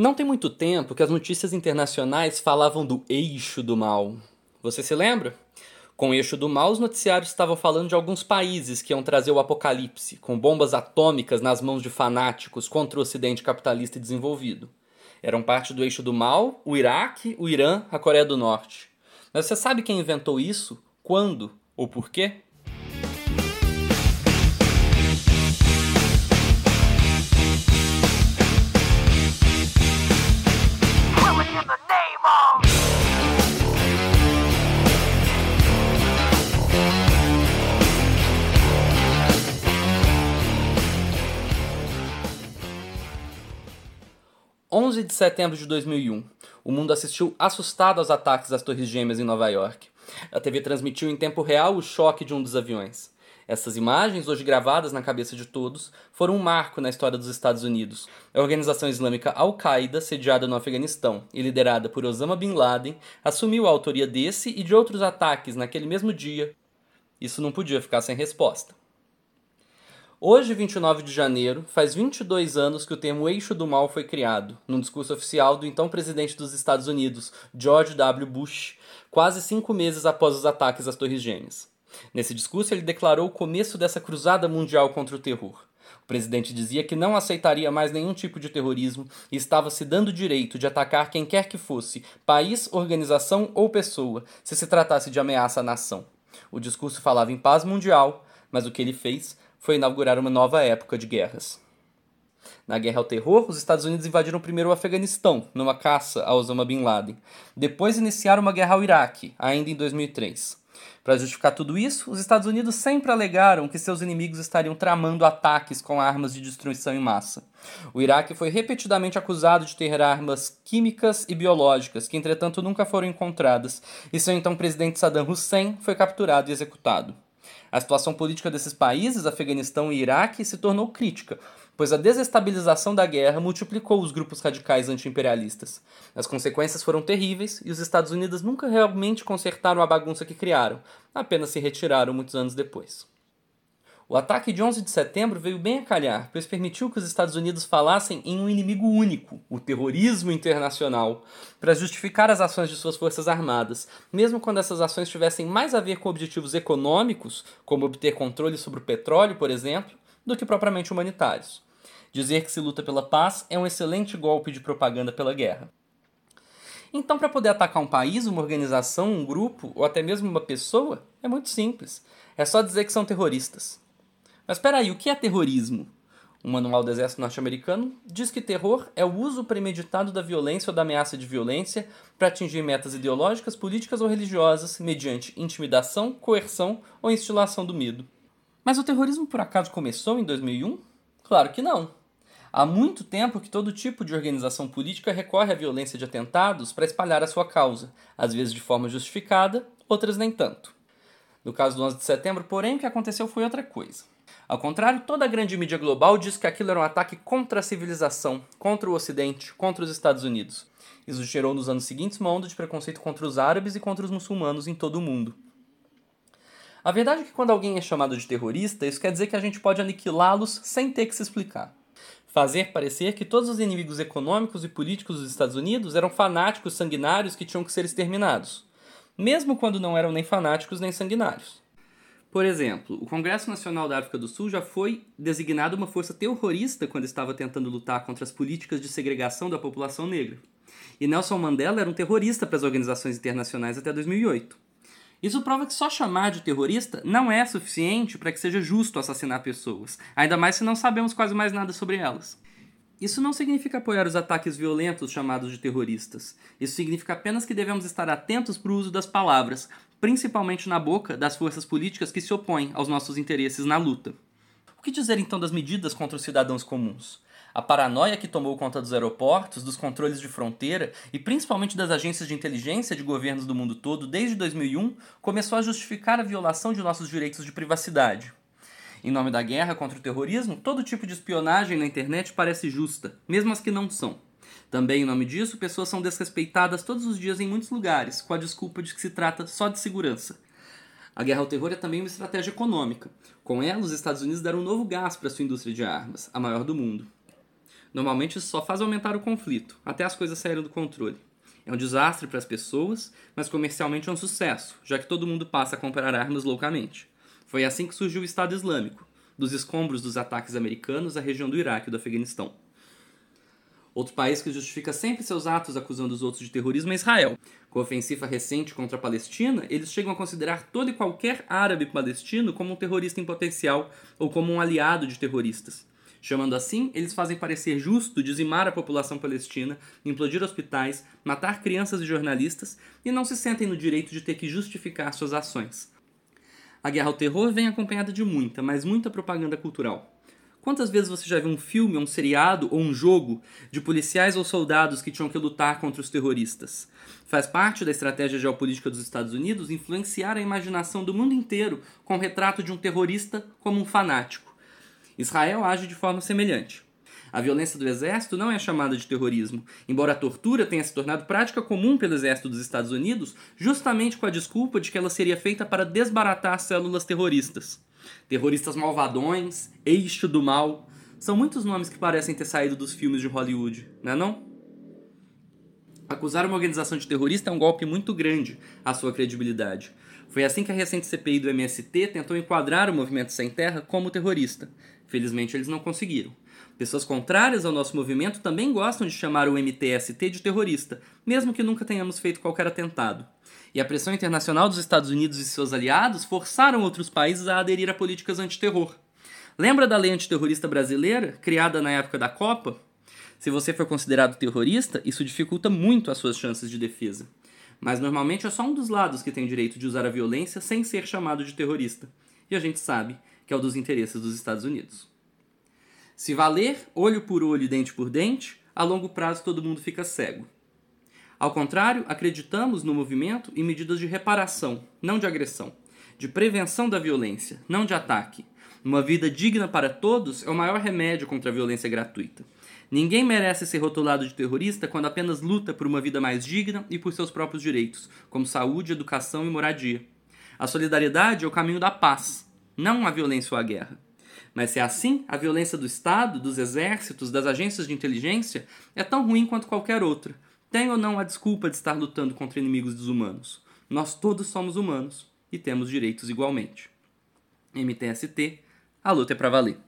Não tem muito tempo que as notícias internacionais falavam do eixo do mal. Você se lembra? Com o eixo do mal, os noticiários estavam falando de alguns países que iam trazer o apocalipse, com bombas atômicas nas mãos de fanáticos contra o ocidente capitalista e desenvolvido. Eram parte do eixo do mal o Iraque, o Irã, a Coreia do Norte. Mas você sabe quem inventou isso? Quando ou por quê? 11 de setembro de 2001. O mundo assistiu assustado aos ataques às Torres Gêmeas em Nova York. A TV transmitiu em tempo real o choque de um dos aviões. Essas imagens, hoje gravadas na cabeça de todos, foram um marco na história dos Estados Unidos. A organização islâmica Al-Qaeda, sediada no Afeganistão e liderada por Osama Bin Laden, assumiu a autoria desse e de outros ataques naquele mesmo dia. Isso não podia ficar sem resposta. Hoje, 29 de janeiro, faz 22 anos que o termo eixo do mal foi criado, num discurso oficial do então presidente dos Estados Unidos, George W. Bush, quase cinco meses após os ataques às Torres Gêmeas. Nesse discurso, ele declarou o começo dessa cruzada mundial contra o terror. O presidente dizia que não aceitaria mais nenhum tipo de terrorismo e estava se dando o direito de atacar quem quer que fosse, país, organização ou pessoa, se se tratasse de ameaça à nação. O discurso falava em paz mundial, mas o que ele fez foi inaugurar uma nova época de guerras. Na guerra ao terror, os Estados Unidos invadiram primeiro o Afeganistão, numa caça a Osama Bin Laden. Depois iniciaram uma guerra ao Iraque, ainda em 2003. Para justificar tudo isso, os Estados Unidos sempre alegaram que seus inimigos estariam tramando ataques com armas de destruição em massa. O Iraque foi repetidamente acusado de ter armas químicas e biológicas, que entretanto nunca foram encontradas, e seu então presidente Saddam Hussein foi capturado e executado. A situação política desses países, Afeganistão e Iraque, se tornou crítica, pois a desestabilização da guerra multiplicou os grupos radicais antiimperialistas. As consequências foram terríveis e os Estados Unidos nunca realmente consertaram a bagunça que criaram, apenas se retiraram muitos anos depois. O ataque de 11 de setembro veio bem a calhar, pois permitiu que os Estados Unidos falassem em um inimigo único, o terrorismo internacional, para justificar as ações de suas forças armadas, mesmo quando essas ações tivessem mais a ver com objetivos econômicos, como obter controle sobre o petróleo, por exemplo, do que propriamente humanitários. Dizer que se luta pela paz é um excelente golpe de propaganda pela guerra. Então, para poder atacar um país, uma organização, um grupo ou até mesmo uma pessoa, é muito simples. É só dizer que são terroristas. Mas espera aí, o que é terrorismo? O Manual do Exército Norte-Americano diz que terror é o uso premeditado da violência ou da ameaça de violência para atingir metas ideológicas, políticas ou religiosas mediante intimidação, coerção ou instilação do medo. Mas o terrorismo por acaso começou em 2001? Claro que não. Há muito tempo que todo tipo de organização política recorre à violência de atentados para espalhar a sua causa, às vezes de forma justificada, outras nem tanto. No caso do 11 de setembro, porém, o que aconteceu foi outra coisa. Ao contrário, toda a grande mídia global diz que aquilo era um ataque contra a civilização, contra o Ocidente, contra os Estados Unidos. Isso gerou nos anos seguintes uma onda de preconceito contra os árabes e contra os muçulmanos em todo o mundo. A verdade é que quando alguém é chamado de terrorista, isso quer dizer que a gente pode aniquilá-los sem ter que se explicar. Fazer parecer que todos os inimigos econômicos e políticos dos Estados Unidos eram fanáticos sanguinários que tinham que ser exterminados, mesmo quando não eram nem fanáticos nem sanguinários. Por exemplo, o Congresso Nacional da África do Sul já foi designado uma força terrorista quando estava tentando lutar contra as políticas de segregação da população negra. E Nelson Mandela era um terrorista para as organizações internacionais até 2008. Isso prova que só chamar de terrorista não é suficiente para que seja justo assassinar pessoas, ainda mais se não sabemos quase mais nada sobre elas. Isso não significa apoiar os ataques violentos chamados de terroristas. Isso significa apenas que devemos estar atentos para o uso das palavras, principalmente na boca das forças políticas que se opõem aos nossos interesses na luta. O que dizer então das medidas contra os cidadãos comuns? A paranoia que tomou conta dos aeroportos, dos controles de fronteira e principalmente das agências de inteligência de governos do mundo todo desde 2001 começou a justificar a violação de nossos direitos de privacidade. Em nome da guerra contra o terrorismo, todo tipo de espionagem na internet parece justa, mesmo as que não são. Também, em nome disso, pessoas são desrespeitadas todos os dias em muitos lugares, com a desculpa de que se trata só de segurança. A guerra ao terror é também uma estratégia econômica. Com ela, os Estados Unidos deram um novo gás para sua indústria de armas, a maior do mundo. Normalmente isso só faz aumentar o conflito, até as coisas saírem do controle. É um desastre para as pessoas, mas comercialmente é um sucesso, já que todo mundo passa a comprar armas loucamente. Foi assim que surgiu o Estado Islâmico, dos escombros dos ataques americanos à região do Iraque e do Afeganistão. Outro país que justifica sempre seus atos acusando os outros de terrorismo é Israel. Com a ofensiva recente contra a Palestina, eles chegam a considerar todo e qualquer árabe palestino como um terrorista em potencial ou como um aliado de terroristas. Chamando assim, eles fazem parecer justo dizimar a população palestina, implodir hospitais, matar crianças e jornalistas e não se sentem no direito de ter que justificar suas ações. A guerra ao terror vem acompanhada de muita, mas muita propaganda cultural. Quantas vezes você já viu um filme, um seriado ou um jogo de policiais ou soldados que tinham que lutar contra os terroristas? Faz parte da estratégia geopolítica dos Estados Unidos influenciar a imaginação do mundo inteiro com o retrato de um terrorista como um fanático. Israel age de forma semelhante. A violência do exército não é chamada de terrorismo, embora a tortura tenha se tornado prática comum pelo exército dos Estados Unidos, justamente com a desculpa de que ela seria feita para desbaratar células terroristas. Terroristas malvadões, eixo do mal, são muitos nomes que parecem ter saído dos filmes de Hollywood, não é não? Acusar uma organização de terrorista é um golpe muito grande à sua credibilidade. Foi assim que a recente CPI do MST tentou enquadrar o movimento Sem Terra como terrorista. Felizmente eles não conseguiram. Pessoas contrárias ao nosso movimento também gostam de chamar o MTST de terrorista, mesmo que nunca tenhamos feito qualquer atentado. E a pressão internacional dos Estados Unidos e seus aliados forçaram outros países a aderir a políticas antiterror. Lembra da lei antiterrorista brasileira, criada na época da Copa? Se você for considerado terrorista, isso dificulta muito as suas chances de defesa. Mas normalmente é só um dos lados que tem o direito de usar a violência sem ser chamado de terrorista. E a gente sabe que é o dos interesses dos Estados Unidos. Se valer olho por olho e dente por dente, a longo prazo todo mundo fica cego. Ao contrário, acreditamos no movimento e medidas de reparação, não de agressão, de prevenção da violência, não de ataque. Uma vida digna para todos é o maior remédio contra a violência gratuita. Ninguém merece ser rotulado de terrorista quando apenas luta por uma vida mais digna e por seus próprios direitos, como saúde, educação e moradia. A solidariedade é o caminho da paz, não a violência ou a guerra. Mas se é assim, a violência do Estado, dos exércitos, das agências de inteligência é tão ruim quanto qualquer outra. Tem ou não a desculpa de estar lutando contra inimigos desumanos? Nós todos somos humanos e temos direitos igualmente. MTST, a luta é para valer.